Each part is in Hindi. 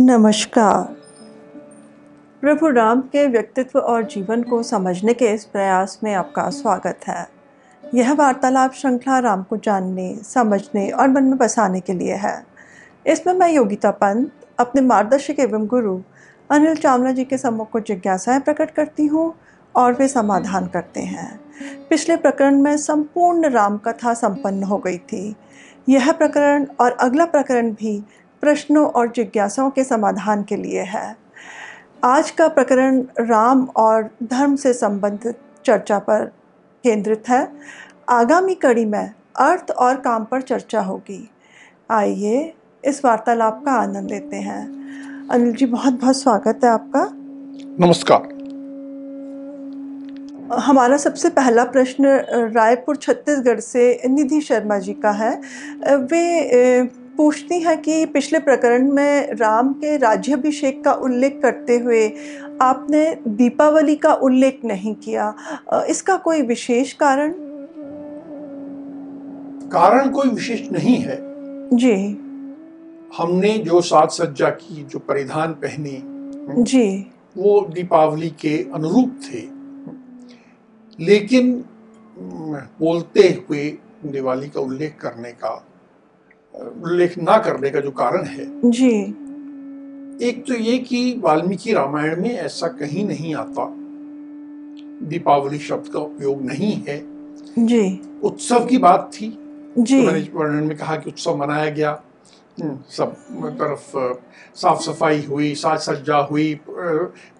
नमस्कार। प्रभु राम के व्यक्तित्व और जीवन को समझने के इस प्रयास में आपका स्वागत है। यह वार्तालाप श्रृंखला राम को जानने, समझने और मन में बसाने के लिए है। इसमें मैं योगिता पंत, अपने मार्गदर्शक एवं गुरु अनिल चावला जी के सम्मुख को जिज्ञासाएँ प्रकट करती हूँ और वे समाधान करते हैं। पिछले प्रकरण में संपूर्ण राम कथा संपन्न हो गई थी। यह प्रकरण और अगला प्रकरण भी प्रश्नों और जिज्ञासाओं के समाधान के लिए है। आज का प्रकरण राम और धर्म से संबंधित चर्चा पर केंद्रित है। आगामी कड़ी में अर्थ और काम पर चर्चा होगी। आइए इस वार्तालाप का आनंद लेते हैं। अनिल जी बहुत बहुत स्वागत है आपका। नमस्कार। हमारा सबसे पहला प्रश्न रायपुर छत्तीसगढ़ से निधि शर्मा जी का है। वे पूछती हैं कि पिछले प्रकरण में राम के राज्याभिषेक का उल्लेख करते हुए आपने दीपावली का उल्लेख नहीं किया। इसका कोई विशेष कारण? कारण कोई विशेष नहीं है। जी। हमने जो साज सज्जा की जो परिधान पहने जी। वो दीपावली के अनुरूप थे। लेकिन बोलते हुए दिवाली का उल्लेख करने का उल्लेख ना करने का जो कारण है। जी। एक तो ये कि वाल्मीकि रामायण में ऐसा कहीं नहीं आता। दीपावली शब्द का उपयोग नहीं है। जी। उत्सव की बात थी। जी। तो मैंने वर्णन में कहा कि उत्सव मनाया गया। हम्म, सब तरफ़ साफ़ सफ़ाई हुई साज सज्जा हुई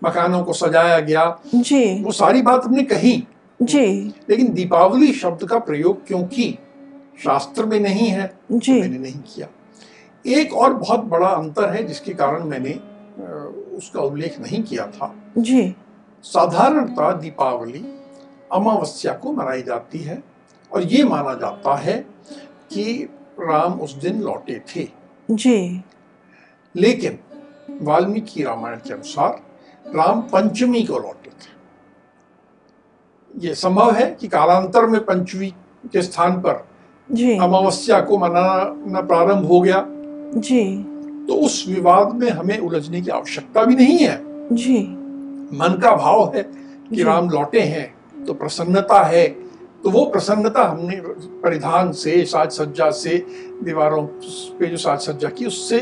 मकानों को सजाया गया। जी। वो सारी बात हमने कही। जी। लेकिन दीपावली शब्द का प्रयोग क्योंकि शास्त्र में नहीं है तो जी। मैंने नहीं किया। एक और बहुत बड़ा अंतर है जिसके कारण मैंने उसका उल्लेख नहीं किया था। जी। साधारणतः दीपावली अमावस्या को मनाई जाती है और ये माना जाता है कि राम उस दिन लौटे थे। जी। लेकिन वाल्मीकि रामायण के अनुसार राम पंचमी को लौटे थे। ये संभव है कि कालांतर में पंचमी के स्थान पर जी। अमावस्या को मनाना प्रारंभ हो गया। जी। तो उस विवाद में हमें उलझने की आवश्यकता भी नहीं है। जी। मन का भाव है कि राम लौटे हैं तो प्रसन्नता है। तो वो प्रसन्नता हमने परिधान से साज सज्जा से दीवारों पे जो साज सज्जा की उससे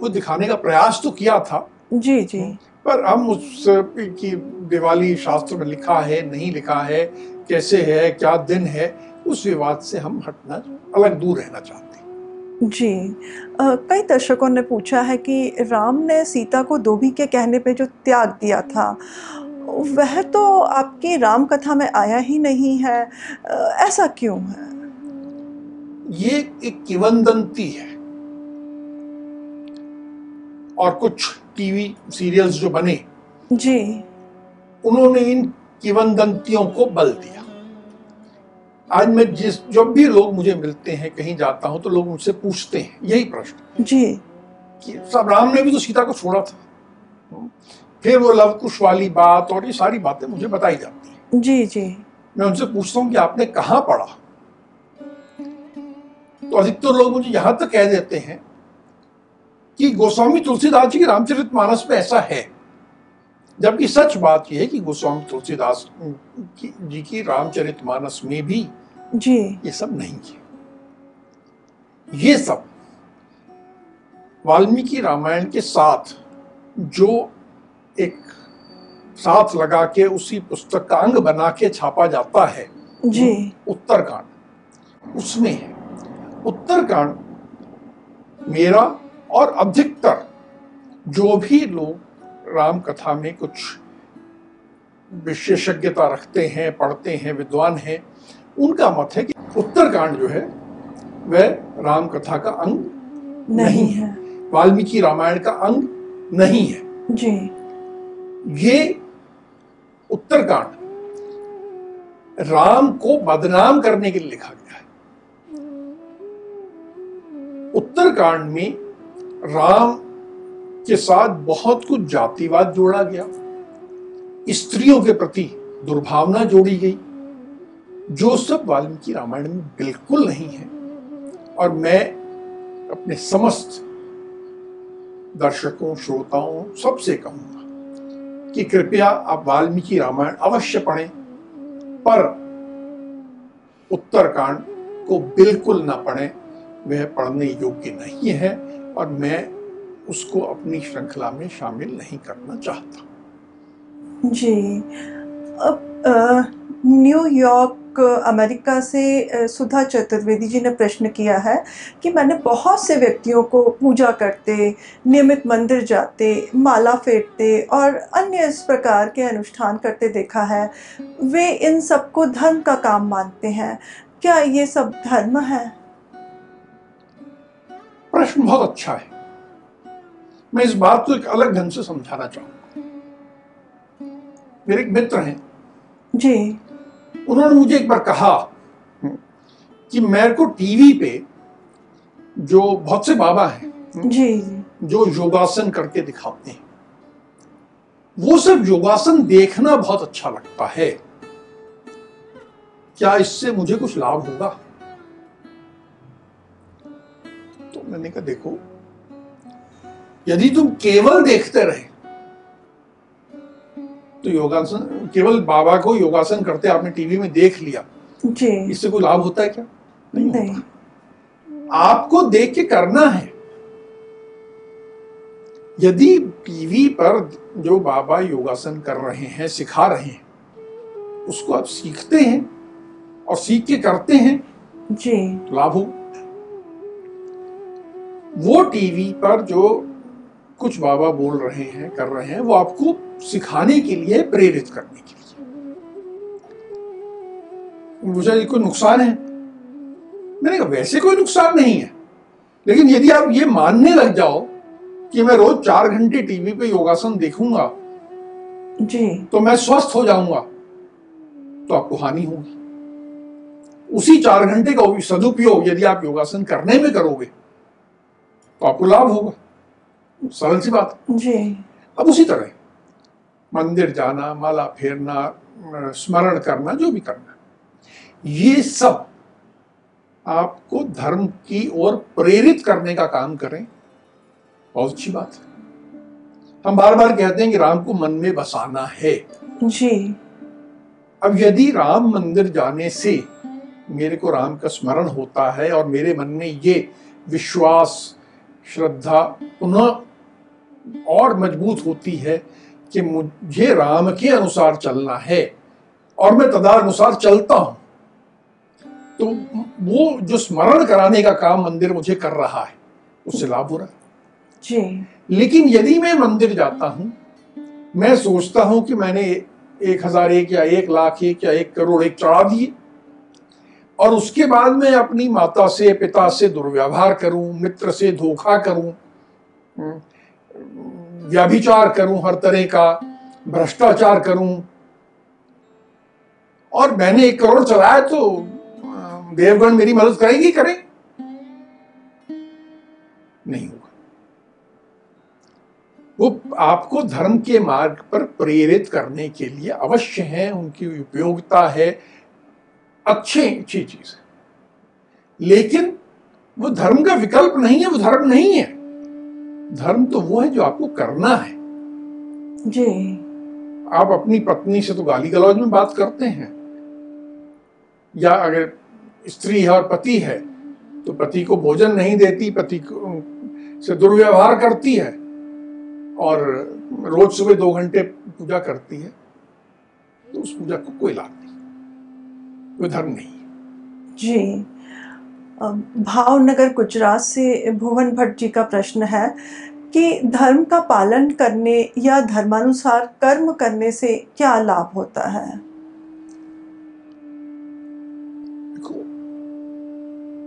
वो दिखाने का प्रयास तो किया था। जी जी। पर हम उस की दिवाली शास्त्र में लिखा है नहीं लिखा है कैसे है क्या दिन है उस विवाद से हम हटना अलग दूर रहना चाहते हैं। जी। कई दर्शकों ने पूछा है कि राम ने सीता को धोबी के कहने पे जो त्याग दिया था वह तो आपकी राम कथा में आया ही नहीं है। ऐसा क्यों है? ये एक किवंदंती है। और कुछ टीवी सीरियल्स जो बने जी। उन्होंने इन किवंदंतियों को बल दिया। आज मैं जिस जब भी लोग मुझे मिलते हैं कहीं जाता हूँ तो लोग मुझसे पूछते हैं यही प्रश्न। जी। कि सब राम ने भी तो सीता को छोड़ा था। फिर वो लव कुश वाली बात और ये सारी बातें मुझे बताई जाती हैं। जी जी। मैं उनसे पूछता हूँ कि आपने कहाँ पढ़ा? तो अधिकतर लोग मुझे यहाँ तक कह देते हैं कि गोस्वामी तुलसीदास जी के रामचरित मानस में ऐसा है। जबकि सच बात यह है कि गोस्वामी तुलसीदास जी की रामचरित मानस में भी जी। ये सब नहीं है ये सब वाल्मीकि रामायण के साथ जो एक साथ लगा के उसी पुस्तक का अंग बना के छापा जाता है जी। उत्तरकांड। उसमें है। उत्तरकांड मेरा और अधिकतर जो भी लोग राम कथा में कुछ विशेषज्ञता रखते हैं पढ़ते हैं विद्वान हैं। उनका मत है कि उत्तरकांड जो है वह राम कथा का अंग नहीं नहीं है। वाल्मीकि रामायण का अंग नहीं है। जी। ये उत्तरकांड राम को बदनाम करने के लिए लिखा गया है। उत्तरकांड में राम के साथ बहुत कुछ जातिवाद जोड़ा गया। स्त्रियों के प्रति दुर्भावना जोड़ी गई। जो सब वाल्मीकि रामायण में बिल्कुल नहीं है, और मैं अपने समस्त दर्शकों, श्रोताओं, सबसे कहूँगा कि कृपया आप वाल्मीकि रामायण अवश्य पढ़ें, पर उत्तरकांड को बिल्कुल ना पढ़ें। वह पढ़ने योग्य नहीं है, और मैं उसको अपनी श्रृंखला में शामिल नहीं करना चाहता। जी। अब न्यूयॉर्क अमेरिका से सुधा चतुर्वेदी जी ने प्रश्न किया है कि मैंने बहुत से व्यक्तियों को पूजा करते नियमित मंदिर जाते माला फेरते और अन्य इस प्रकार के अनुष्ठान करते देखा है। वे इन सबको धर्म का काम मानते हैं। क्या ये सब धर्म है? प्रश्न बहुत अच्छा है। मैं इस बात को एक अलग ढंग से समझाना चाहूँगा। मेरे एक मित्र हैं। जी। उन्होंने मुझे एक बार कहा कि मेरे को टीवी पे जो बहुत से बाबा हैं जी। जो योगासन करके दिखाते हैं वो सब योगासन देखना बहुत अच्छा लगता है। क्या इससे मुझे कुछ लाभ होगा? तो मैंने कहा देखो यदि तुम केवल देखते रहे तो योगासन केवल बाबा को योगासन करते आपने टीवी में देख लिया जी। इससे कोई लाभ होता है क्या? नहीं, नहीं। होता। आपको देख के करना है। यदि टीवी पर जो बाबा योगासन कर रहे हैं सिखा रहे हैं उसको आप सीखते हैं और सीख के करते हैं जी। तो लाभ हो। वो टीवी पर जो कुछ बाबा बोल रहे हैं कर रहे हैं वो आपको सिखाने के लिए प्रेरित करने के लिए। मुझे कोई नुकसान है? मैंने कहा वैसे कोई नुकसान नहीं है लेकिन यदि आप ये मानने लग जाओ कि मैं रोज चार घंटे टीवी पे योगासन देखूँगा जी। तो मैं स्वस्थ हो जाऊँगा तो आपको हानि होगी। उसी चार घंटे का सदुपयोग यदि आप योगासन करने में करोगे तो आपको लाभ होगा। सरल सी बात। जी। अब उसी तरह मंदिर जाना माला फेरना स्मरण करना जो भी करना ये सब आपको धर्म की ओर प्रेरित करने का काम करें बहुत अच्छी बात है। हम बार बार कहते हैं कि राम को मन में बसाना है। जी। अब यदि राम मंदिर जाने से मेरे को राम का स्मरण होता है और मेरे मन में ये विश्वास श्रद्धा पुनः और मज़बूत होती है कि मुझे राम के अनुसार चलना है और मैं तदानुसार चलता हूँ। तो वो जो स्मरण कराने का काम मंदिर मुझे कर रहा है उससे लाभ हो रहा है। जी। लेकिन यदि मैं मंदिर जाता हूँ मैं सोचता हूँ कि मैंने एक हज़ार एक या एक लाख एक या एक करोड़ एक चढ़ा दिए और उसके बाद मैं अपनी माता से पिता से दुर्व्यवहार करूँ मित्र से धोखा करूँ व्याभिचार करूँ, हर तरह का भ्रष्टाचार करूँ। और मैंने एक करोड़ चलाया तो देवगण मेरी मदद करेंगी करें? नहीं होगा वो आपको धर्म के मार्ग पर प्रेरित करने के लिए अवश्य है, उनकी उपयोगिता है, अच्छे अच्छी चीज़। है लेकिन वो धर्म का विकल्प नहीं है, वो धर्म नहीं है। धर्म तो वो है जो आपको करना है। जी। आप अपनी पत्नी से तो गाली गलौज में बात करते हैं। या अगर स्त्री है और पति है तो पति को भोजन नहीं देती पति को से दुर्व्यवहार करती है और रोज सुबह दो घंटे पूजा करती है तो उस पूजा को कोई लाभ नहीं। वो धर्म नहीं। जी। भावनगर गुजरात से भुवन भट्ट जी का प्रश्न है कि धर्म का पालन करने या धर्मानुसार कर्म करने से क्या लाभ होता है?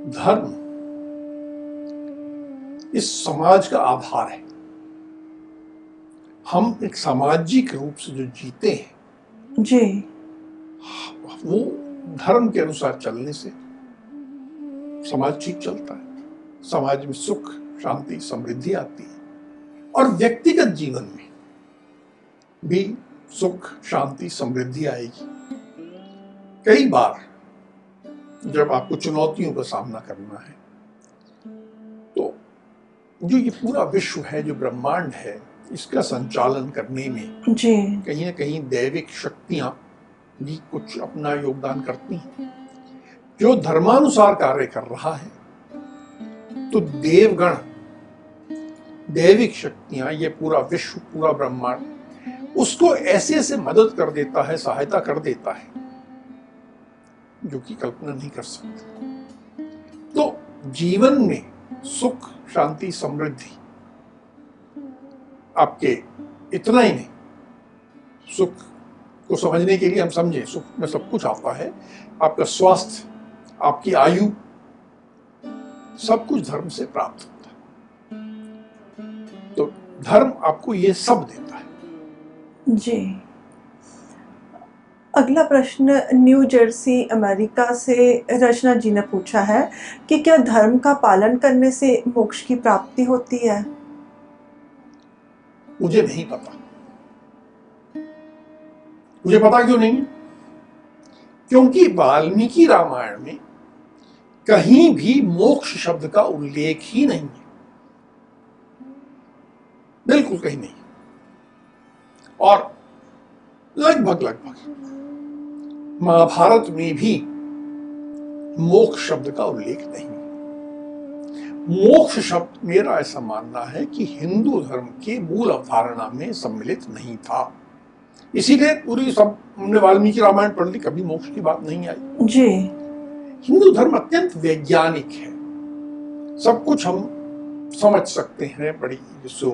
धर्म इस समाज का आधार है। हम एक सामाजिक रूप से जो जीते हैं जी। वो धर्म के अनुसार चलने से समाज ठीक चलता है। समाज में सुख शांति समृद्धि आती है। और व्यक्तिगत जीवन में भी सुख शांति समृद्धि आएगी। कई बार जब आपको चुनौतियों का सामना करना है तो जो ये पूरा विश्व है जो ब्रह्मांड है इसका संचालन करने में जी। कहीं ना कहीं दैविक शक्तियाँ भी कुछ अपना योगदान करती हैं। जो धर्मानुसार कार्य कर रहा है तो देवगण, दैविक शक्तियाँ, ये पूरा विश्व, पूरा ब्रह्मांड, उसको ऐसे ऐसे मदद कर देता है, सहायता कर देता है, जो कि कल्पना नहीं कर सकते। तो जीवन में सुख, शांति, समृद्धि आपके इतना ही नहीं। सुख को समझने के लिए हम समझें, सुख में सब कुछ आता है, आपका स्वास्थ्य आपकी आयु सब कुछ धर्म से प्राप्त होता है। तो धर्म आपको ये सब देता है। जी। अगला प्रश्न न्यू जर्सी अमेरिका से रचना जी ने पूछा है कि क्या धर्म का पालन करने से मोक्ष की प्राप्ति होती है? मुझे नहीं पता। मुझे पता क्यों नहीं? क्योंकि वाल्मीकि रामायण में कहीं भी मोक्ष शब्द का उल्लेख ही नहीं है। बिल्कुल कहीं नहीं। और लगभग लगभग महाभारत में भी मोक्ष शब्द का उल्लेख नहीं मोक्ष शब्द मेरा ऐसा मानना है कि हिंदू धर्म के मूल अवधारणा में सम्मिलित नहीं था। इसीलिए पूरी सब, हमने वाल्मीकि रामायण पढ़ ली, कभी मोक्ष की बात नहीं आई। जी। हिंदू धर्म अत्यंत वैज्ञानिक है। सब कुछ हम समझ सकते हैं बड़ी जिसको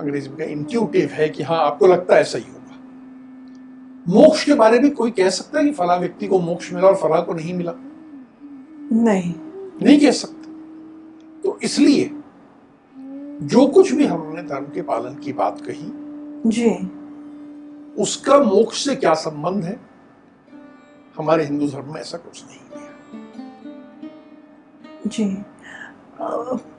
अंग्रेज़ी में इंट्यूटिव है कि हाँ आपको लगता है ऐसा ही होगा। मोक्ष के बारे में कोई कह सकता है कि फला व्यक्ति को मोक्ष मिला और फला को नहीं मिला? नहीं। नहीं कह सकते। तो इसलिए जो कुछ भी हमने धर्म के पालन की बात कही जी। उसका मोक्ष से क्या संबंध है? हमारे हिंदू धर्म में ऐसा कुछ नहीं है। जी।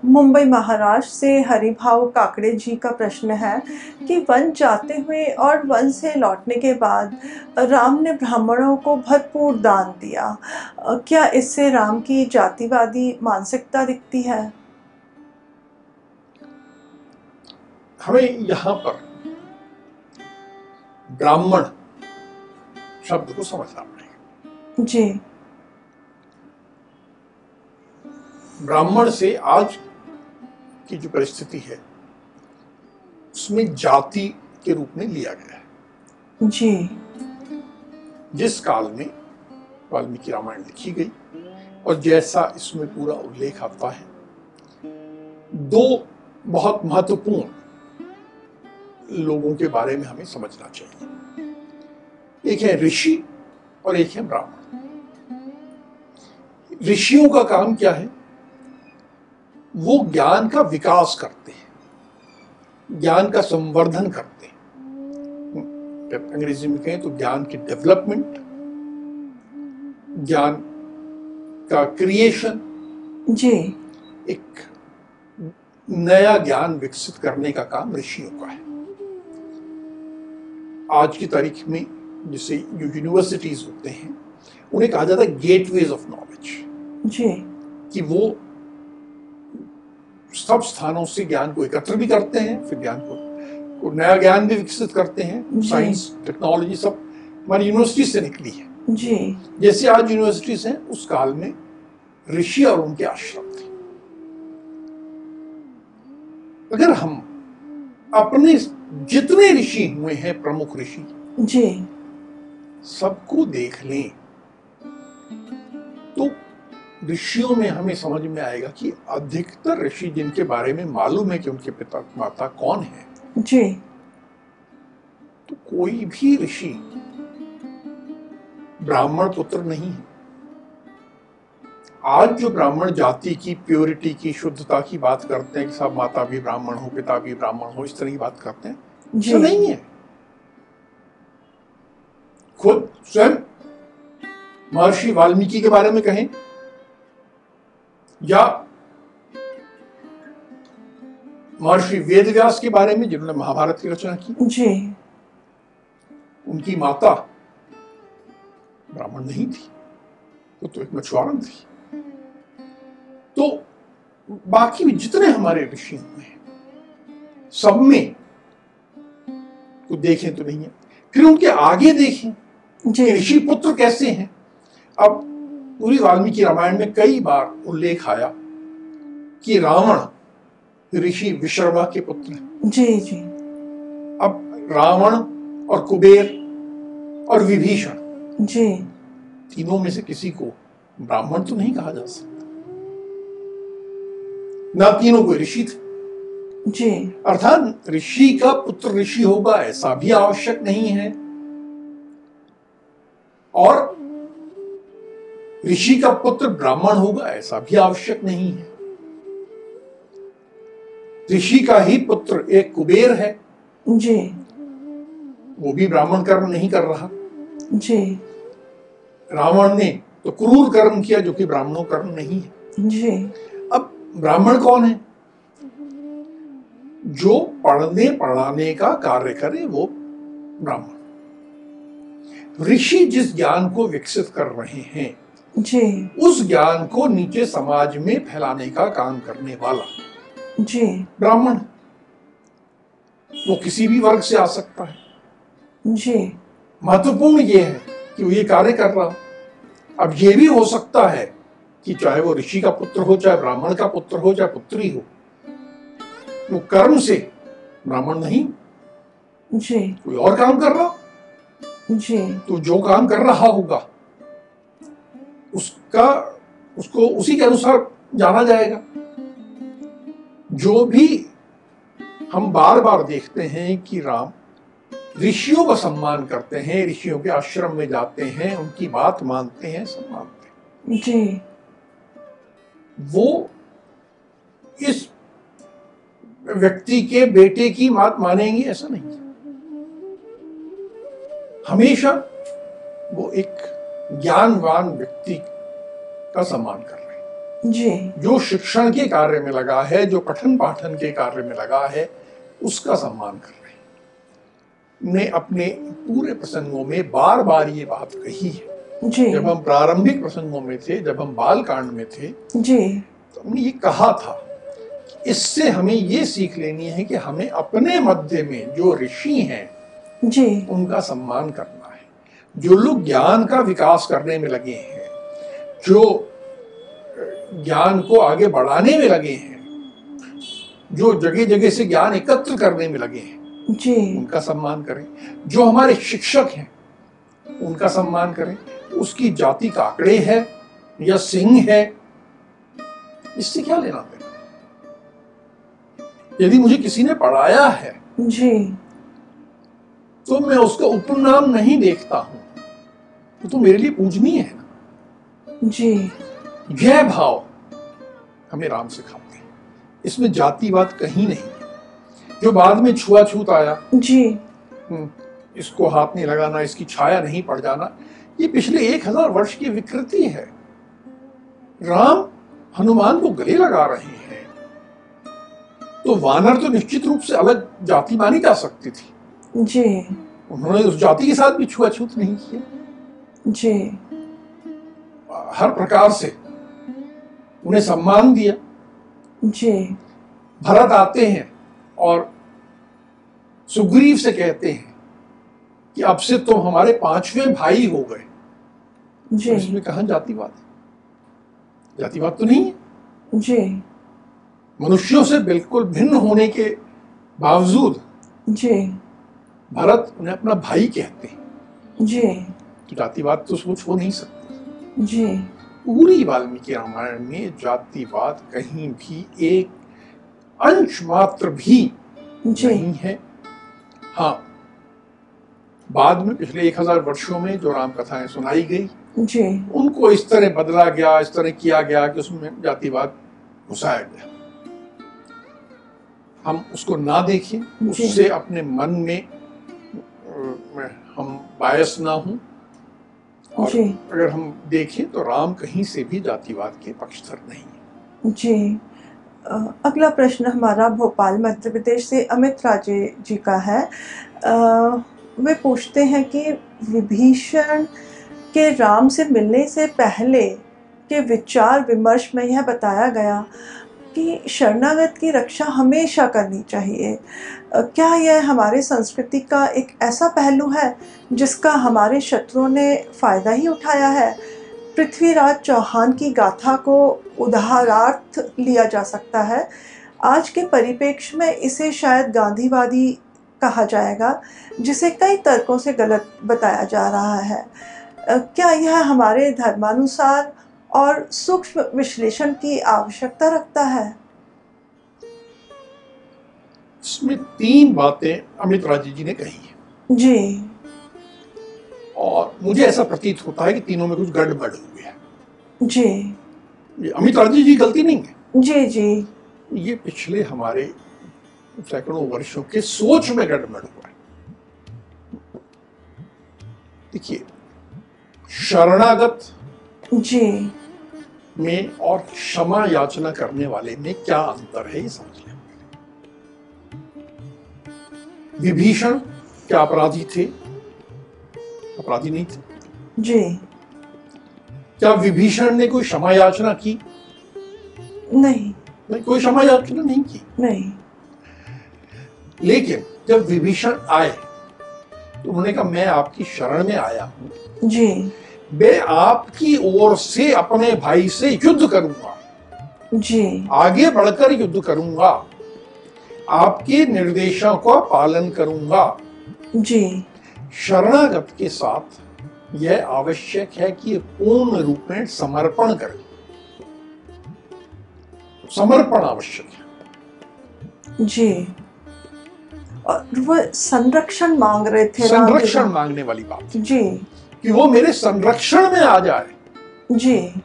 मुंबई महाराष्ट्र से हरिभाव काकड़े जी का प्रश्न है कि वन जाते हुए और वन से लौटने के बाद राम ने ब्राह्मणों को भरपूर दान दिया। क्या इससे राम की जातिवादी मानसिकता दिखती है? हमें यहाँ पर ब्राह्मण शब्द को समझना पड़ेगा। जी। ब्राह्मण से आज की जो परिस्थिति है उसमें जाति के रूप में लिया गया है। जी। जिस काल में वाल्मीकि रामायण लिखी गई और जैसा इसमें पूरा उल्लेख आता है दो बहुत महत्वपूर्ण लोगों के बारे में हमें समझना चाहिए। एक है ऋषि और एक है ब्राह्मण। ऋषियों का काम क्या है? वो ज्ञान का विकास करते हैं। ज्ञान का संवर्धन करते हैं। अंग्रेज़ी में कहें तो ज्ञान की डेवलपमेंट ज्ञान का क्रिएशन जी। एक नया ज्ञान विकसित करने का काम ऋषियों का है। आज की तारीख में जैसे यूनिवर्सिटीज होते हैं उन्हें कहा जाता है गेटवेज ऑफ़ नॉलेज जी। कि वो सब स्थानों से ज्ञान को एकत्र भी करते हैं फिर ज्ञान को, को नया ज्ञान भी विकसित करते हैं। साइंस टेक्नोलॉजी सब हमारी यूनिवर्सिटी से निकली है। जी। जैसे आज यूनिवर्सिटीज हैं उस काल में ऋषि और उनके आश्रम थे। अगर हम अपने जितने ऋषि हुए हैं प्रमुख ऋषि जी। सबको देख लें तो ऋषियों में हमें समझ में आएगा कि अधिकतर ऋषि जिनके बारे में मालूम है कि उनके पिता माता कौन है जी। तो कोई भी ऋषि ब्राह्मण पुत्र नहीं है। आज जो ब्राह्मण जाति की प्योरिटी की शुद्धता की बात करते हैं कि सब माता भी ब्राह्मण हो पिता भी ब्राह्मण हो इस तरह की बात करते हैं जी। नहीं है। खुद स्वयं महर्षि वाल्मीकि के बारे में कहें या महर्षि वेदव्यास के बारे में जिन्होंने महाभारत की रचना की जी। उनकी माता ब्राह्मण नहीं थी वो तो एक मछुआरन थी। तो बाकी भी जितने हमारे ऋषि हुए हैं सब में को देखें तो नहीं है फिर उनके आगे देखें ऋषि पुत्र कैसे हैं। अब पूरी वाल्मीकि रामायण में कई बार उल्लेख आया कि रावण ऋषि विश्रमा के पुत्र हैं। जी जी। अब रावण और कुबेर और विभीषण जी। तीनों में से किसी को ब्राह्मण तो नहीं कहा जा सकता। ना तीनों कोई ऋषि थे। जी। अर्थात ऋषि का पुत्र ऋषि होगा ऐसा भी आवश्यक नहीं है। और ऋषि का पुत्र ब्राह्मण होगा ऐसा भी आवश्यक नहीं है। ऋषि का ही पुत्र एक कुबेर है। जी। वो भी ब्राह्मण कर्म नहीं कर रहा। जी। रावण ने तो क्रूर कर्म किया जो कि ब्राह्मणों कर्म नहीं है। जी। अब ब्राह्मण कौन है? जो पढ़ने पढ़ाने का कार्य करे वो ब्राह्मण। ऋषि जिस ज्ञान को विकसित कर रहे हैं जी। उस ज्ञान को नीचे समाज में फैलाने का काम करने वाला। जी। ब्राह्मण वो किसी भी वर्ग से आ सकता है। जी। महत्वपूर्ण ये है कि वो ये कार्य कर रहा। अब ये भी हो सकता है कि चाहे वो ऋषि का पुत्र हो चाहे ब्राह्मण का पुत्र हो चाहे पुत्री हो वो कर्म से ब्राह्मण नहीं। जी। कोई और काम कर रहा? जी। तो जो काम कर रहा होगा उसका उसको उसी के अनुसार जाना जाएगा। जो भी हम बार बार देखते हैं कि राम ऋषियों का सम्मान करते हैं ऋषियों के आश्रम में जाते हैं उनकी बात मानते हैं सब मानते हैं। जी। वो इस व्यक्ति के बेटे की बात मानेंगे ऐसा नहीं। हमेशा वो एक ज्ञानवान व्यक्ति का सम्मान कर रहे हैं। जी। जो शिक्षण के कार्य में लगा है जो पठन पाठन के कार्य में लगा है उसका सम्मान कर रहे हैं। ने अपने पूरे प्रसंगों में बार बार ये बात कही है। जी। जब हम प्रारंभिक प्रसंगों में थे जब हम बाल कांड में थे जी। तो हमने ये कहा था इससे हमें ये सीख लेनी है कि हमें अपने मध्य में जो ऋषि हैं जी। उनका सम्मान करना जो लोग ज्ञान का विकास करने में लगे हैं जो ज्ञान को आगे बढ़ाने में लगे हैं जो जगह जगह से ज्ञान एकत्र करने में लगे हैं जी। उनका सम्मान करें। जो हमारे शिक्षक हैं उनका सम्मान करें। उसकी जाति काकड़े है या सिंह है इससे क्या लेना देना? यदि मुझे किसी ने पढ़ाया है जी। तो मैं उसका उपनाम नहीं देखता हूँ। तो, तो मेरे लिए पूजनीय है ना। जी। यह भाव हमें राम सिखाते हैं। इसमें जातिवाद कहीं नहीं जो बाद में छुआछूत आया जी। हम्म, इसको हाथ नहीं लगाना इसकी छाया नहीं पड़ जाना ये पिछले एक हज़ार वर्ष की विकृति है। राम हनुमान को गले लगा रहे हैं। तो वानर तो निश्चित रूप से अलग जाति मानी जा सकती थी। जी। उन्होंने उस जाति के साथ भी छुआछूत नहीं किया। जी। हर प्रकार से उन्हें सम्मान दिया। जी। भरत आते हैं और सुग्रीव से कहते हैं कि अब से तुम हमारे पाँचवें भाई हो गए। तो जी। इसमें कहा जातिवाद है? जातिवाद तो नहीं है। जी। मनुष्यों से बिल्कुल भिन्न होने के बावजूद जी। भरत उन्हें अपना भाई कहते हैं। जी। तो जातिवाद तो सोच हो नहीं सकती। जी। पूरी वाल्मीकि रामायण में जातिवाद कहीं भी एक अंश मात्र भी जी। नहीं है। हाँ। बाद में पिछले एक हज़ार वर्षों में जो राम कथाएँ सुनाई गई जी। उनको इस तरह बदला गया इस तरह किया गया कि उसमें जातिवाद घुसाया गया। हम उसको ना देखें उससे अपने मन में में हम बायस ना हूँ। और जी। अगर हम देखें तो राम कहीं से भी जातिवाद के पक्षधर नहीं है। जी। अगला प्रश्न हमारा भोपाल मध्य प्रदेश से अमित राजे जी का है। अ, वे पूछते हैं कि विभीषण के राम से मिलने से पहले के विचार विमर्श में यह बताया गया कि शरणागत की रक्षा हमेशा करनी चाहिए। क्या यह हमारे संस्कृति का एक ऐसा पहलू है जिसका हमारे शत्रुओं ने फ़ायदा ही उठाया है? पृथ्वीराज चौहान की गाथा को उदाहरार्थ लिया जा सकता है। आज के परिप्रेक्ष्य में इसे शायद गांधीवादी कहा जाएगा, जिसे कई तर्कों से गलत बताया जा रहा है। क्या यह हमारे धर्मानुसार और सूक्ष्म विश्लेषण की आवश्यकता रखता है। इसमें तीन बातें अमित राज़ी जी ने कही है। जी। और मुझे ऐसा प्रतीत होता है कि तीनों में कुछ गड़बड़ हुई है। जी। ये अमित राज़ी जी गलती नहीं है। जी जी। ये पिछले हमारे सैकड़ों वर्षों के सोच में गड़बड़ हुआ है। देखिए शरणागत जी। में और क्षमा याचना करने वाले में क्या अंतर है ये समझ लें। विभीषण क्या अपराधी थे? अपराधी नहीं थे। जी। क्या विभीषण ने कोई क्षमा याचना की? नहीं। नहीं कोई क्षमा याचना नहीं की। नहीं। लेकिन जब विभीषण आए तो उन्होंने कहा मैं आपकी शरण में आया हूँ। जी। मैं आपकी ओर से अपने भाई से युद्ध करूँगा। जी। आगे बढ़कर युद्ध करूँगा। आपके निर्देशों का पालन करूँगा। जी। शरणागत के साथ यह आवश्यक है कि पूर्ण रूप में समर्पण करें। समर्पण आवश्यक है। जी। और वह संरक्षण मांग रहे थे संरक्षण मांगने वाली बात। जी। कि वो मेरे संरक्षण में आ जाए। जी।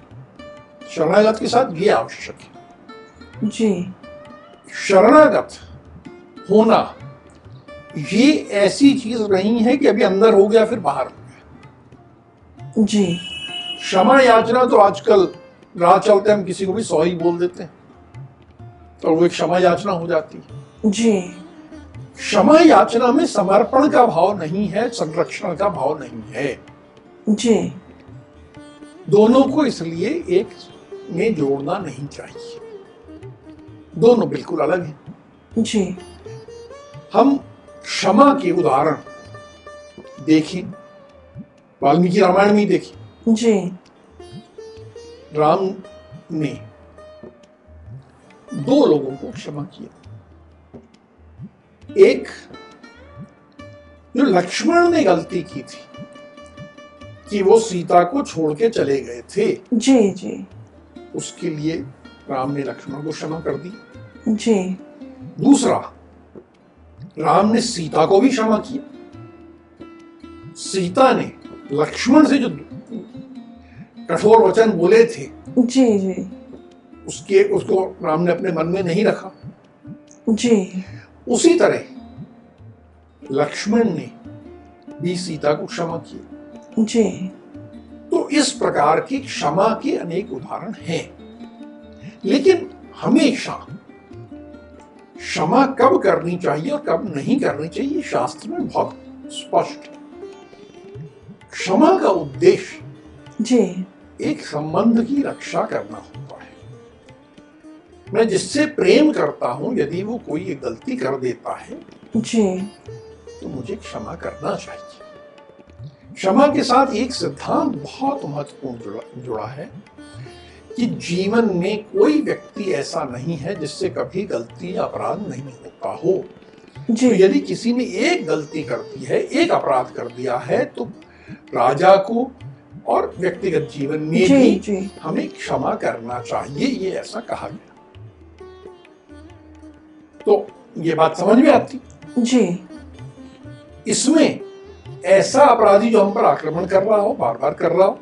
शरणागत के साथ ये आवश्यक है। जी। शरणागत होना ये ऐसी चीज़ नहीं है कि अभी अंदर हो गया फिर बाहर हो गया। जी। क्षमा याचना तो आजकल राह चलते हम किसी को भी सॉरी बोल देते हैं। तो वो एक क्षमा याचना हो जाती है। जी। क्षमा याचना में समर्पण का भाव नहीं है संरक्षण का भाव नहीं है। जी। दोनों को इसलिए एक में जोड़ना नहीं चाहिए। दोनों बिल्कुल अलग हैं। जी। हम क्षमा के उदाहरण देखें। वाल्मीकि रामायण में देखें। जी। राम ने दो लोगों को क्षमा किया। एक जो लक्ष्मण ने गलती की थी कि वो सीता को छोड़ के चले गए थे। जी जी। उसके लिए राम ने लक्ष्मण को क्षमा कर दी। जी। दूसरा राम ने सीता को भी क्षमा किया सीता ने लक्ष्मण से जो कठोर वचन बोले थे जी जी। उसके उसको राम ने अपने मन में नहीं रखा। जी। उसी तरह लक्ष्मण ने भी सीता को क्षमा किया जी। तो इस प्रकार की क्षमा के अनेक उदाहरण हैं। लेकिन हमेशा क्षमा कब करनी चाहिए और कब नहीं करनी चाहिए शास्त्र में बहुत स्पष्ट क्षमा का उद्देश्य जी। एक संबंध की रक्षा करना होता है। मैं जिससे प्रेम करता हूँ यदि वो कोई गलती कर देता है जी। तो मुझे क्षमा करना चाहिए। क्षमा के साथ एक सिद्धांत बहुत महत्वपूर्ण जुड़ा है कि जीवन में कोई व्यक्ति ऐसा नहीं है जिससे कभी गलती या अपराध नहीं होता हो। तो यदि किसी ने एक गलती कर दी है एक अपराध कर दिया है तो राजा को और व्यक्तिगत जीवन में जी भी जी। हमें क्षमा करना चाहिए ये ऐसा कहा गया। तो ये बात समझ में आती? जी। इसमें ऐसा अपराधी जो हम पर आक्रमण कर रहा हो बार बार कर रहा हो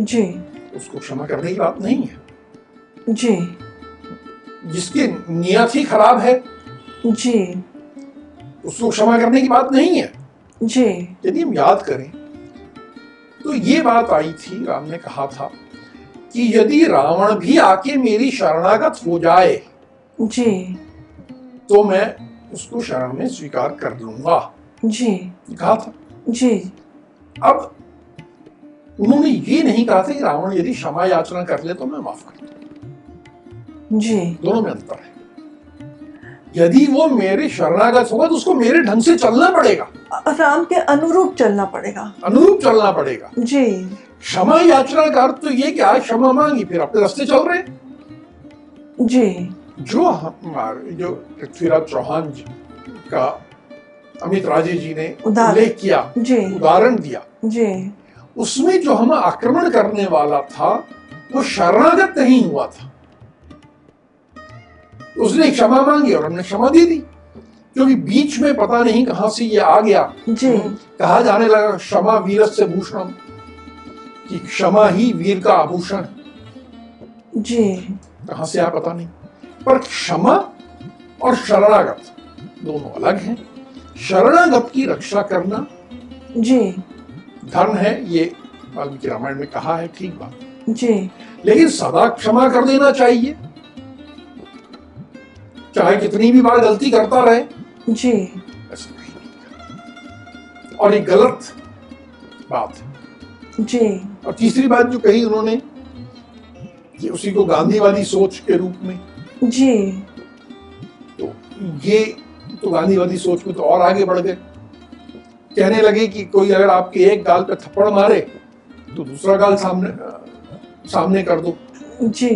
जी। उसको क्षमा करने की बात नहीं है। जी। जिसकी नियत ही खराब है जी। उसको क्षमा करने की बात नहीं है। जी। यदि हम याद करें तो ये बात आई थी राम ने कहा था कि यदि रावण भी आके मेरी शरणागत हो जाए जी। तो मैं उसको शरण में स्वीकार कर लूँगा। जी। कहा था? जी। अब उन्होंने ये नहीं कहा था कि रावण यदि क्षमा याचना कर ले तो मैं माफ़ कर दूँ। जी। दोनों में अंतर है। यदि वो मेरे शरणागत होगा तो उसको मेरे ढंग से चलना पड़ेगा। राम के अनुरूप चलना पड़ेगा। अनुरूप चलना पड़ेगा। जी। क्षमा याचना का अर्थ तो ये कि आज क्षमा मांगी फिर अपने रास्ते चल रहे जी। जो हमारे जो पृथ्वीराज चौहान जी का अमित राजे जी ने। उल्लेख किया उदाहरण दिया। जी। उसमें जो हमें आक्रमण करने वाला था वो शरणागत नहीं हुआ था। उसने क्षमा मांगी और हमने क्षमा दे दी क्योंकि बीच में पता नहीं कहाँ से ये आ गया। जी। कहा जाने लगा क्षमा वीर से भूषण कि क्षमा ही वीर का आभूषण। जी। कहाँ से आया पता नहीं। पर क्षमा और शरणागत दोनों अलग हैं। शरणागत की रक्षा करना। जी। धर्म है ये वाल्मीकि रामायण में कहा है ठीक बात। जी। लेकिन सदा क्षमा कर देना चाहिए। चाहे कितनी भी बार गलती करता रहे। जी। ऐसा नहीं और ये गलत बात है। जी। और तीसरी बात जो कही उन्होंने कि उसी को गांधीवादी सोच के रूप में। जी। तो ये तो गांधीवादी सोच में तो और आगे बढ़ गए। कहने लगे कि कोई अगर आपके एक गाल पे थप्पड़ मारे तो दूसरा गाल सामने सामने कर दो। जी।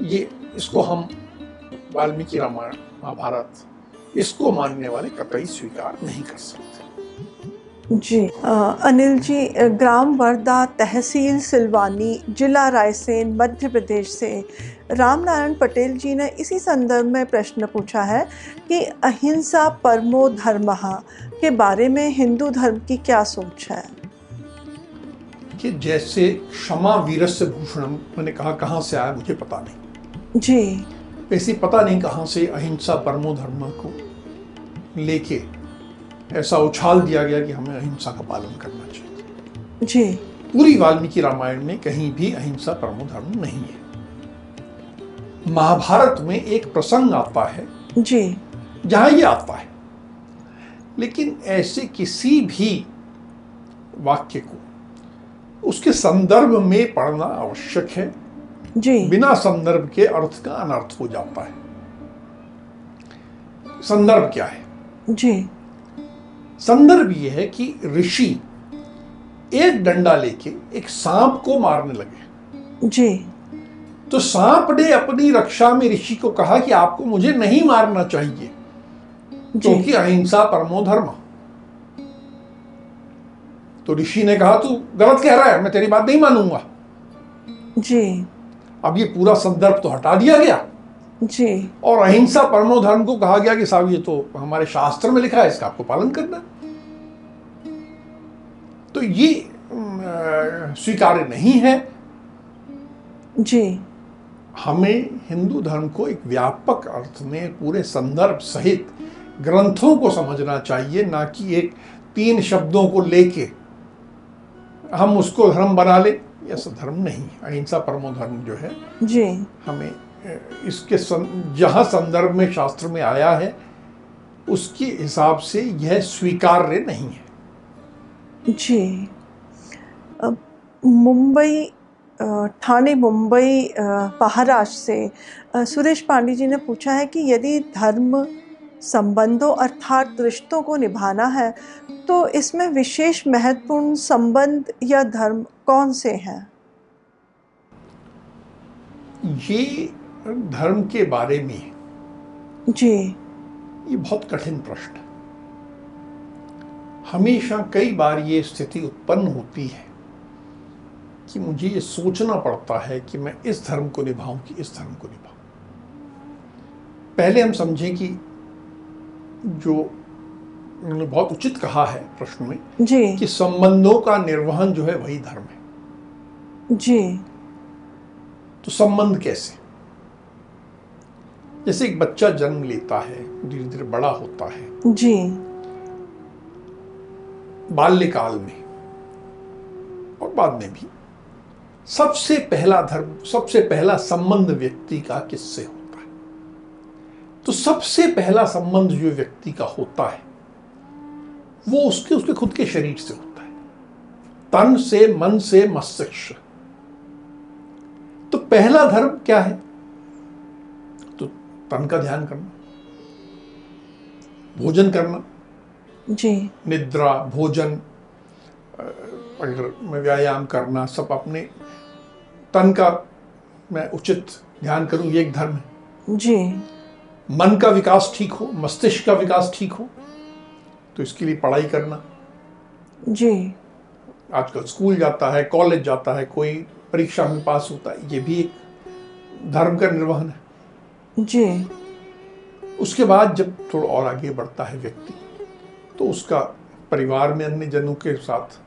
ये इसको हम वाल्मीकि रामायण महाभारत इसको मानने वाले कतई स्वीकार नहीं कर सकते। जी। अ, अनिल जी ग्राम वर्दा तहसील सिलवानी जिला रायसेन मध्य प्रदेश से रामनारायण पटेल जी ने इसी संदर्भ में प्रश्न पूछा है कि अहिंसा परमो धर्म के बारे में हिंदू धर्म की क्या सोच है? कि जैसे क्षमा वीरस्य भूषणम मैंने कहा कहाँ से आया मुझे पता नहीं। जी। वैसे पता नहीं कहाँ से अहिंसा परमो धर्म को लेके ऐसा उछाल दिया गया कि हमें अहिंसा का पालन करना चाहिए। जी। पूरी वाल्मीकि रामायण में कहीं भी अहिंसा परमो धर्म नहीं है। महाभारत में एक प्रसंग आता है। जी। जहाँ ये आता है। लेकिन ऐसे किसी भी वाक्य को उसके संदर्भ में पढ़ना आवश्यक है। जी। बिना संदर्भ के अर्थ का अनर्थ हो जाता है। संदर्भ क्या है? जी। संदर्भ यह है कि ऋषि एक डंडा लेके एक सांप को मारने लगे। जी। तो सांप ने अपनी रक्षा में ऋषि को कहा कि आपको मुझे नहीं मारना चाहिए क्योंकि अहिंसा परमो धर्म। तो ऋषि ने कहा तू गलत कह रहा है मैं तेरी बात नहीं मानूँगा। जी। अब ये पूरा संदर्भ तो हटा दिया गया। जी। और अहिंसा परमो धर्म को कहा गया कि साहब ये तो हमारे शास्त्र में लिखा है इसका आपको पालन करना। तो ये स्वीकार्य नहीं है। जी। हमें हिंदू धर्म को एक व्यापक अर्थ में पूरे संदर्भ सहित ग्रंथों को समझना चाहिए ना कि एक तीन शब्दों को लेके हम उसको धर्म बना ले। ऐसा धर्म नहीं अहिंसा परमो धर्म जो है जी। हमें इसके सं, जहाँ संदर्भ में शास्त्र में आया है उसके हिसाब से यह स्वीकार्य नहीं है। जी। मुंबई ठाणे मुंबई महाराष्ट्र से सुरेश पांडे जी ने पूछा है कि यदि धर्म संबंधों अर्थात रिश्तों को निभाना है तो इसमें विशेष महत्वपूर्ण संबंध या धर्म कौन से हैं? ये धर्म के बारे में जी। ये बहुत कठिन प्रश्न हमेशा कई बार ये स्थिति उत्पन्न होती है। कि मुझे ये सोचना पड़ता है कि मैं इस धर्म को निभाऊं कि इस धर्म को निभाऊं। पहले हम समझें कि जो उन्होंने बहुत उचित कहा है प्रश्न में जी। कि संबंधों का निर्वहन जो है वही धर्म है। जी। तो संबंध कैसे? जैसे एक बच्चा जन्म लेता है धीरे धीरे बड़ा होता है। जी। बाल्यकाल में और बाद में भी। सबसे पहला धर्म सबसे पहला संबंध व्यक्ति का किससे होता है? तो सबसे पहला संबंध जो व्यक्ति का होता है वो उसके उसके खुद के शरीर से होता है। तन से मन से मस्तिष्क तो पहला धर्म क्या है? तो तन का ध्यान करना भोजन करना जी। निद्रा भोजन मैं व्यायाम करना सब अपने तन का मैं उचित ध्यान करूँ ये एक धर्म है। जी। मन का विकास ठीक हो मस्तिष्क का विकास ठीक हो तो इसके लिए पढ़ाई करना। जी। आजकल स्कूल जाता है कॉलेज जाता है कोई परीक्षा में पास होता है ये भी एक धर्म का निर्वहन है। जी। उसके बाद जब थोड़ा और आगे बढ़ता है व्यक्ति तो उसका परिवार में अन्य जनों के साथ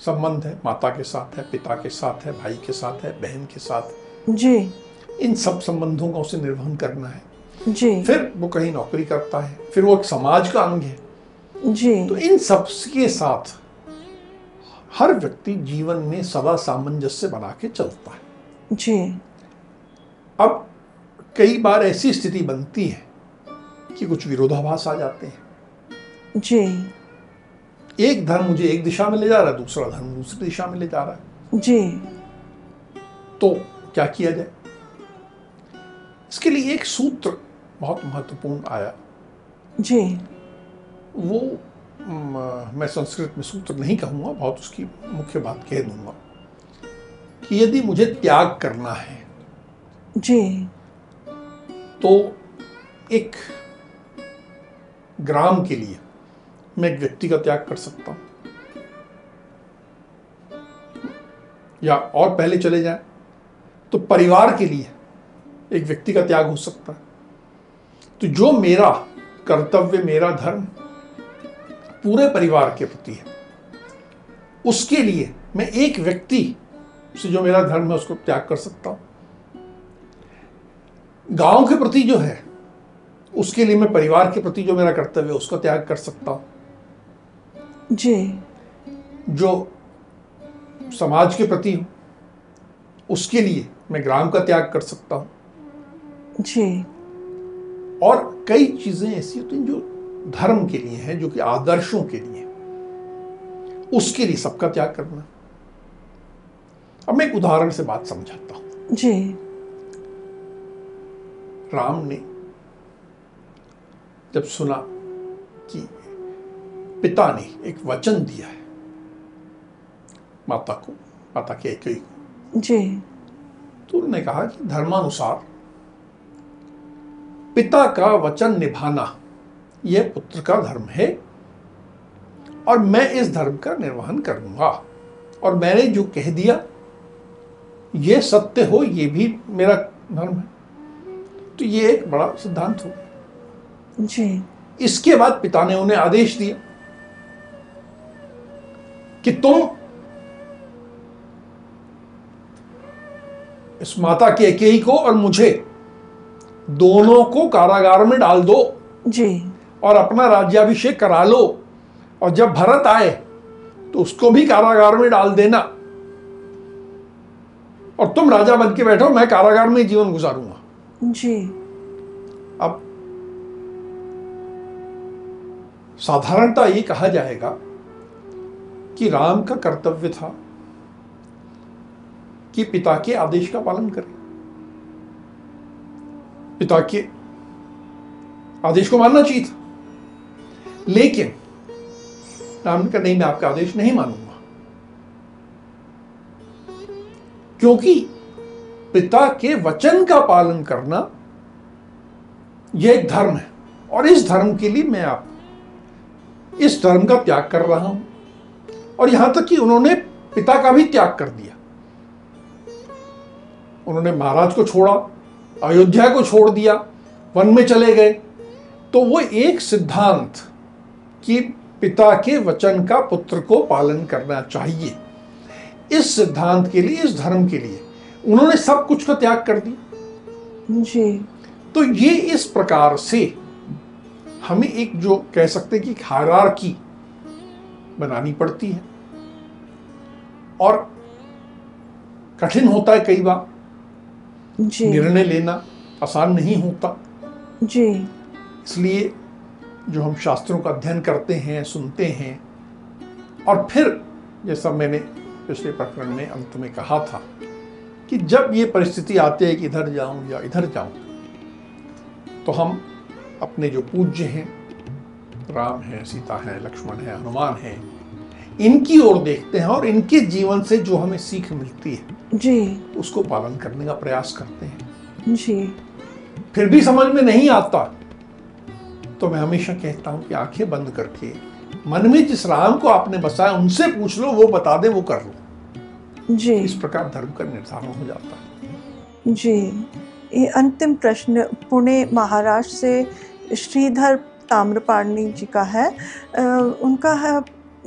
संबंध है माता के साथ है पिता के साथ है भाई के साथ है बहन के साथ। जी। इन सब संबंधों का उसे निर्वहन करना है। जी। फिर वो कहीं नौकरी करता है फिर वो एक समाज का अंग है। जी। तो इन सब के साथ हर व्यक्ति जीवन में सदा सामंजस्य बना के चलता है। जी। अब कई बार ऐसी स्थिति बनती है कि कुछ विरोधाभास आ जाते हैं। जी। एक धर्म मुझे एक दिशा में ले जा रहा है दूसरा धर्म दूसरी दिशा में ले जा रहा है। जी। तो क्या किया जाए? इसके लिए एक सूत्र बहुत महत्वपूर्ण आया। जी। वो मैं संस्कृत में सूत्र नहीं कहूँगा बहुत उसकी मुख्य बात कह दूँगा कि यदि मुझे त्याग करना है जी। तो एक ग्राम के लिए मैं एक व्यक्ति का त्याग कर सकता हूँ। या और पहले चले जाए तो परिवार के लिए एक व्यक्ति का त्याग हो सकता है। तो जो मेरा कर्तव्य, मेरा धर्म पूरे परिवार के प्रति है, उसके लिए मैं एक व्यक्ति से जो मेरा धर्म है, उसको त्याग कर सकता हूँ। गाँव के प्रति जो है, उसके लिए मैं परिवार के प्रति जो मेरा कर्तव्य है, उसका त्याग कर सकता हूँ। जी। जो समाज के प्रति हूँ उसके लिए मैं ग्राम का त्याग कर सकता हूँ। जी। और कई चीज़ें ऐसी होती हैं जो धर्म के लिए हैं जो कि आदर्शों के लिए उसके लिए सबका त्याग करना। अब मैं एक उदाहरण से बात समझाता हूँ। जी। राम ने जब सुना कि पिता ने एक वचन दिया है। माता को माता के एक को जी। तो उन्होंने कहा कि धर्मानुसार पिता का वचन निभाना यह पुत्र का धर्म है और मैं इस धर्म का निर्वहन करूँगा। और मैंने जो कह दिया यह सत्य हो यह भी मेरा धर्म है। तो ये एक बड़ा सिद्धांत हो जी। इसके बाद पिता ने उन्हें आदेश दिया। कि तुम इस माता के अकेई को और मुझे दोनों को कारागार में डाल दो जी। और अपना राज्याभिषेक करा लो। और जब भरत आए तो उसको भी कारागार में डाल देना। और तुम राजा बन के बैठो मैं कारागार में जीवन गुजारूँगा। जी। अब साधारणता ये कहा जाएगा कि राम का कर्तव्य था कि पिता के आदेश का पालन करें। पिता के आदेश को मानना चाहिए था। लेकिन राम ने कहा, नहीं, मैं आपका आदेश नहीं मानूँगा। क्योंकि पिता के वचन का पालन करना यह एक धर्म है। और इस धर्म के लिए मैं आप, इस धर्म का त्याग कर रहा हूँ। और यहाँ तक कि उन्होंने पिता का भी त्याग कर दिया। उन्होंने महाराज को छोड़ा अयोध्या को छोड़ दिया वन में चले गए। तो वो एक सिद्धांत कि पिता के वचन का पुत्र को पालन करना चाहिए। इस सिद्धांत के लिए इस धर्म के लिए उन्होंने सब कुछ का त्याग कर दिया। जी। तो ये इस प्रकार से हमें एक जो कह सकते हैं कि हायरार्की बनानी पड़ती है। और कठिन होता है कई बार। निर्णय लेना आसान नहीं होता। जी। इसलिए जो हम शास्त्रों का अध्ययन करते हैं सुनते हैं और फिर जैसा मैंने पिछले प्रकरण में अंत में कहा था कि जब ये परिस्थिति आती है कि इधर जाऊँ या इधर जाऊँ तो हम अपने जो पूज्य हैं राम हैं सीता है लक्ष्मण हैं हनुमान है इनकी ओर देखते हैं और इनके जीवन से जो हमें सीख मिलती है जी। उसको पालन करने का प्रयास करते हैं। जी। फिर भी समझ में नहीं आता तो मैं हमेशा कहता हूँ कि आँखें बंद करके मन में जिस राम को आपने बसाया उनसे पूछ लो वो बता दे वो कर लो। जी। इस प्रकार धर्म का निर्धारण हो जाता है। जी। ये अंतिम प्रश्न पुणे महाराष्ट्र से श्रीधर ताम्रपाणी जी का है। अ, उनका है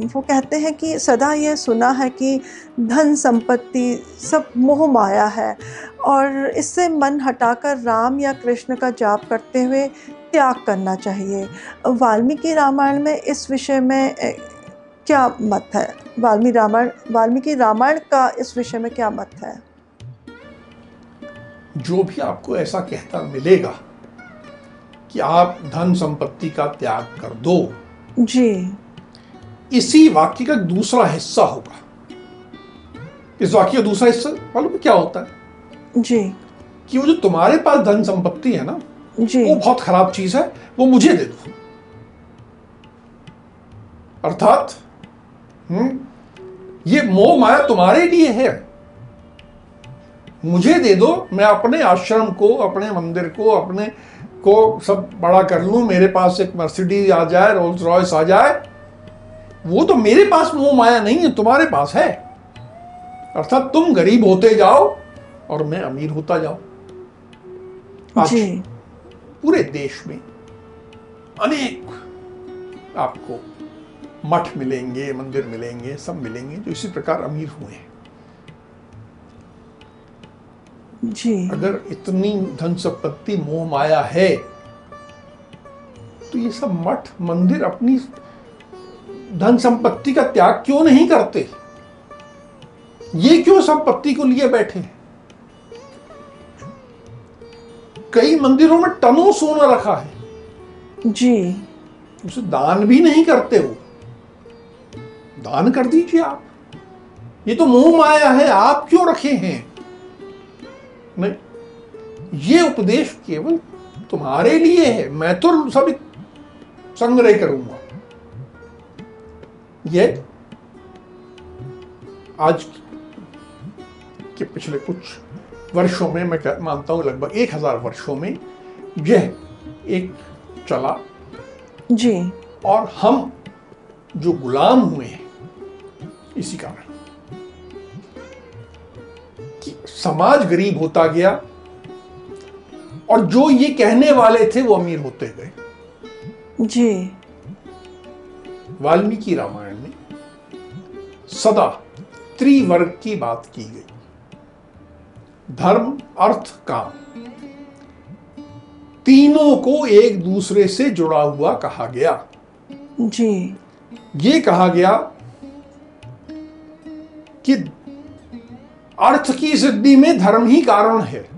वो कहते हैं कि सदा यह सुना है कि धन संपत्ति सब मोह माया है और इससे मन हटाकर राम या कृष्ण का जाप करते हुए त्याग करना चाहिए। वाल्मीकि रामायण में इस विषय में क्या मत है? वाल्मीकि रामायण वाल्मीकि रामायण का इस विषय में क्या मत है? जो भी आपको ऐसा कहता मिलेगा कि आप धन संपत्ति का त्याग कर दो। जी। इसी वाक्य का दूसरा हिस्सा होगा। इस वाक्य का दूसरा हिस्सा मालूम क्या होता है? जी। कि वो जो तुम्हारे पास धन संपत्ति है ना जी। वो बहुत खराब चीज़ है वो मुझे दे दो। अर्थात हम्म ये मोह माया तुम्हारे लिए है। मुझे दे दो मैं अपने आश्रम को अपने मंदिर को अपने को सब बड़ा कर लूँ मेरे पास एक मर्सिडीज आ जाए रोल्स रॉयस आ जाए वो तो मेरे पास मोह माया नहीं है तुम्हारे पास है। अर्थात तुम गरीब होते जाओ और मैं अमीर होता जाऊँ। आज जी। पूरे देश में अनेक आपको मठ मिलेंगे मंदिर मिलेंगे सब मिलेंगे जो इसी प्रकार अमीर हुए हैं। जी। अगर इतनी धन संपत्ति मोह माया है तो ये सब मठ मंदिर अपनी धन संपत्ति का त्याग क्यों नहीं करते? ये क्यों संपत्ति को लिए बैठे? हैं? कई मंदिरों में टनों सोना रखा है। जी। उसे दान भी नहीं करते हो दान कर दीजिए आप। ये तो मोह माया है आप क्यों रखे हैं? नहीं ये उपदेश केवल तुम्हारे लिए है। मैं तो सब संग्रह करूँगा। ये आज के पिछले कुछ वर्षों में मैं मानता हूँ लगभग एक हज़ार वर्षों में यह एक चला। जी। और हम जो गुलाम हुए हैं इसी कारण कि समाज गरीब होता गया और जो ये कहने वाले थे वो अमीर होते गए। जी। वाल्मीकि रामायण। सदा त्रिवर्ग की बात की गई। धर्म अर्थ काम। तीनों को एक दूसरे से जुड़ा हुआ कहा गया। जी। ये कहा गया कि अर्थ की सिद्धि में धर्म ही कारण है।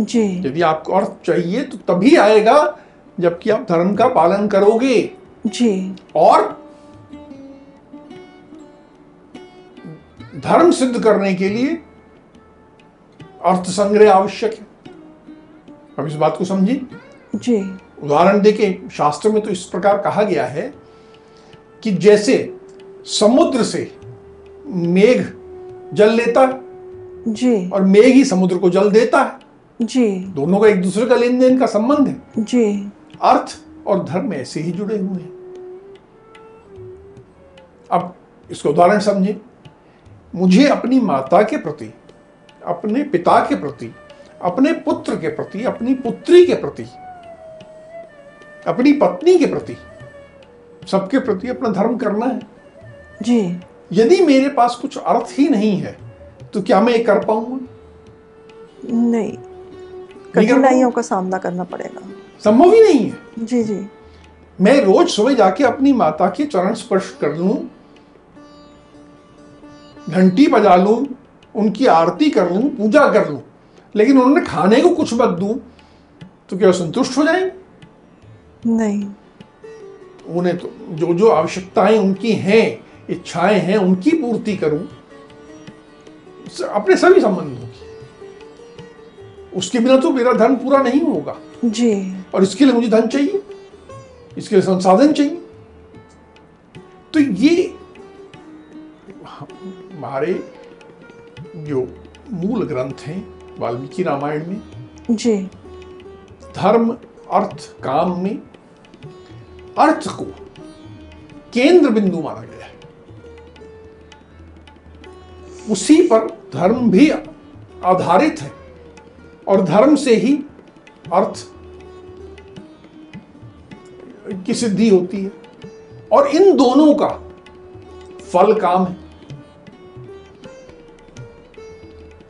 जी। यदि आपको अर्थ चाहिए तो तभी आएगा जबकि आप धर्म का पालन करोगे। जी। और धर्म सिद्ध करने के लिए अर्थ संग्रह आवश्यक है। अब इस बात को समझिए। जी। उदाहरण देके शास्त्र में तो इस प्रकार कहा गया है कि जैसे समुद्र से मेघ जल लेता है जी। और मेघ ही समुद्र को जल देता है। जी। दोनों का एक दूसरे का लेन देन का संबंध है। जी। अर्थ और धर्म ऐसे ही जुड़े हुए हैं। अब इसको उदाहरण समझे मुझे अपनी माता के प्रति अपने पिता के प्रति अपने पुत्र के प्रति अपनी पुत्री के प्रति अपनी पत्नी के प्रति सबके प्रति अपना धर्म करना है। जी। यदि मेरे पास कुछ अर्थ ही नहीं है तो क्या मैं ये कर पाऊँगा? नहीं। कठिनाइयों का सामना करना पड़ेगा। संभव ही नहीं है। जी जी। मैं रोज सुबह जाके अपनी माता के चरण स्पर्श कर लूँ घंटी बजा लूँ उनकी आरती कर लूँ पूजा कर लूँ लेकिन उन्होंने खाने को कुछ मत दूँ तो क्या संतुष्ट हो जाएँगे नहीं। उन्हें तो जो जो आवश्यकताएँ उनकी हैं इच्छाएँ हैं उनकी पूर्ति करूँ अपने सभी संबंधों की। उसके बिना तो मेरा धन पूरा नहीं होगा। जी। और इसके लिए मुझे धन चाहिए इसके लिए संसाधन चाहिए। तो ये हमारे जो मूल ग्रंथ हैं वाल्मीकि रामायण में जी। धर्म अर्थ काम में अर्थ को केंद्र बिंदु माना गया है। उसी पर धर्म भी आधारित है और धर्म से ही अर्थ की सिद्धि होती है और इन दोनों का फल काम है।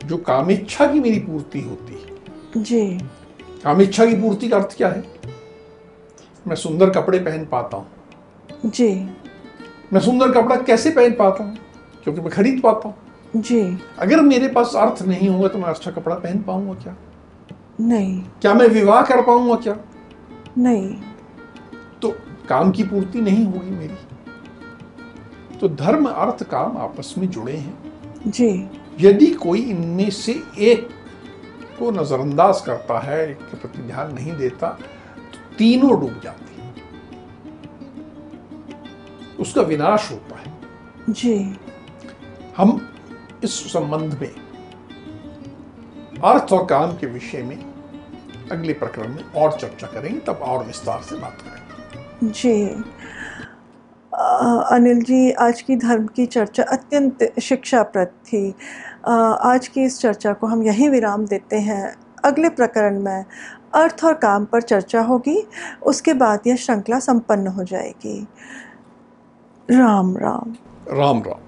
जो कामेच्छा की मेरी पूर्ति होती है। जी। कामेच्छा की पूर्ति का अर्थ क्या है? मैं सुंदर कपड़े पहन पाता हूँ। जी। मैं सुंदर कपड़ा कैसे पहन पाता हूँ? क्योंकि मैं खरीद पाता हूँ। जी। अगर मेरे पास अर्थ नहीं होगा तो मैं अच्छा कपड़ा पहन पाऊँगा क्या? नहीं। क्या मैं विवाह कर पाऊँगा क्या? नहीं। तो काम की पूर्ति नहीं होगी मेरी। तो धर्म अर्थ काम आपस में जुड़े हैं। जी। यदि कोई इनमें से एक को नजरअंदाज करता है एक के प्रति ध्यान नहीं देता तो तीनों डूब जाती हैं। उसका विनाश होता है। जी। हम इस संबंध में अर्थ और काम के विषय में अगले प्रकरण में और चर्चा करेंगे तब और विस्तार से बात करेंगे। जी। अनिल जी आज की धर्म की चर्चा अत्यंत शिक्षाप्रद थी। आज की इस चर्चा को हम यहीं विराम देते हैं। अगले प्रकरण में अर्थ और काम पर चर्चा होगी, उसके बाद यह श्रृंखला संपन्न हो जाएगी। राम राम। राम राम।